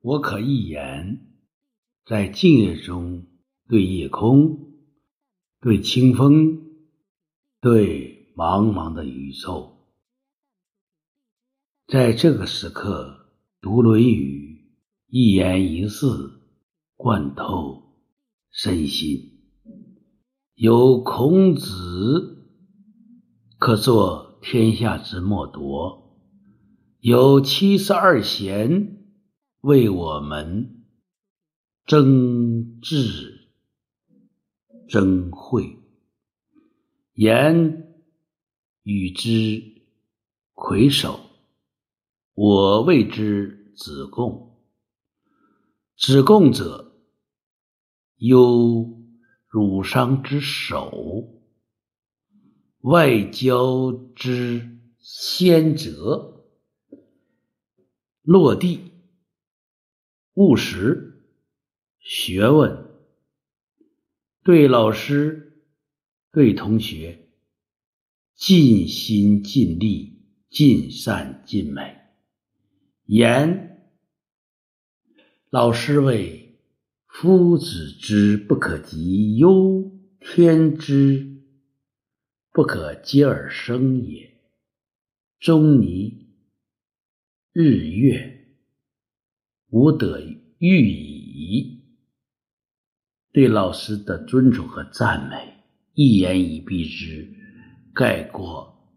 我可一言，在静夜中，对夜空，对清风，对茫茫的宇宙，在这个时刻读《论语》，一言一字贯透身心。有孔子可作天下之莫夺，有七十二贤。为我们争智争慧，言与之魁首，我谓之子贡。子贡者，忧儒商之首，外交之先哲，落地。务实，学问，对老师，对同学，尽心尽力，尽善尽美。言，老师谓：“夫子之不可及，忧天之不可接而生也。”终尼，日月。吾得欲矣。对老师的尊重和赞美，一言以蔽之，盖过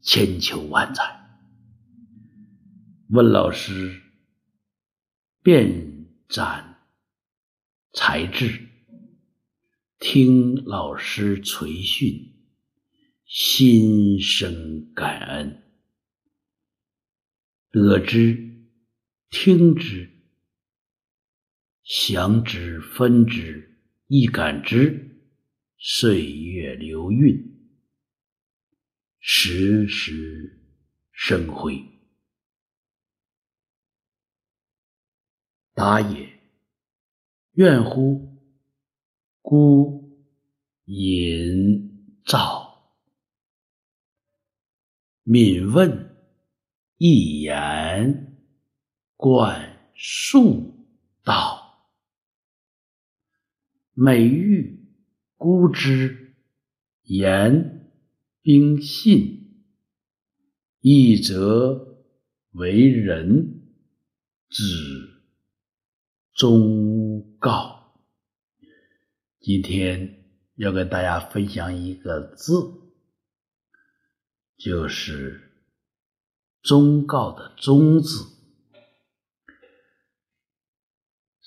千秋万载。问老师，遍展才智；听老师垂训，心生感恩。得之。听之，详之，分之，亦感之，岁月流韵，时时生辉。答也：怨乎？孤隐照。敏问一言。管束道，美玉孤之言兵信，一则为人子忠告。今天要跟大家分享一个字，就是“忠告”的“忠”字。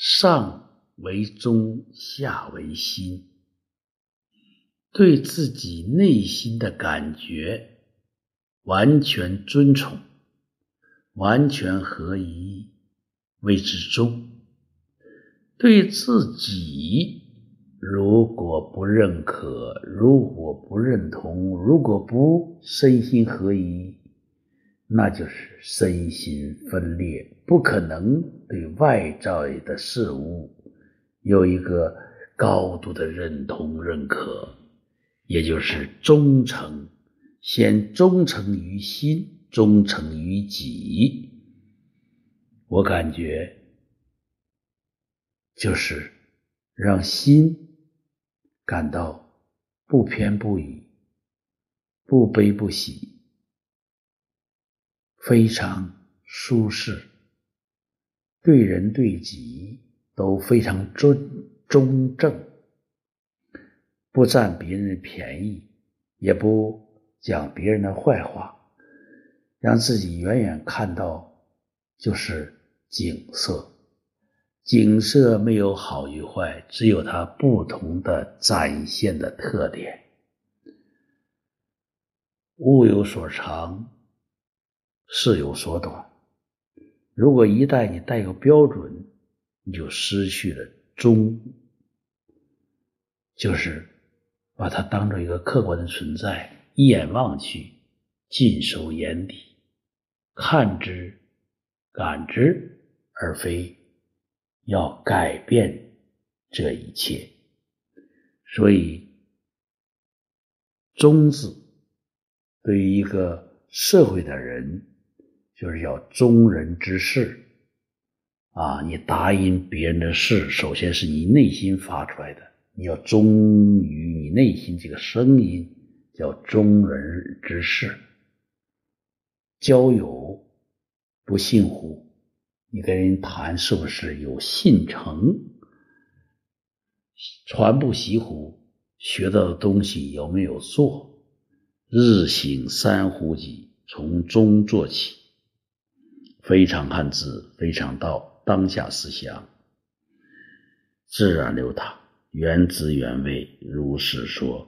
上为中，下为心，对自己内心的感觉完全尊崇，完全合一，谓之中。对自己如果不认可，如果不认同，如果不身心合一。那就是身心分裂，不可能对外在的事物有一个高度的认同认可，也就是忠诚。先忠诚于心，忠诚于己。我感觉就是让心感到不偏不倚，不悲不喜。非常舒适，对人对己都非常尊中正，不占别人的便宜，也不讲别人的坏话，让自己远远看到就是景色。景色没有好与坏，只有它不同的展现的特点。物有所长。事有所短，如果一旦你带有标准，你就失去了中，就是把它当做一个客观的存在，一眼望去，尽收眼底，看之，感之，而非要改变这一切。所以，中字对于一个社会的人。就是要忠人之事，啊，你答应别人的事，首先是你内心发出来的，你要忠于你内心这个声音，叫忠人之事。交友不信乎？你跟人谈是不是有信诚？传不习乎？学到的东西有没有做？日行三呼吸，从中做起。非常汉字，非常道，当下思想，自然流淌，原汁原味，如是说。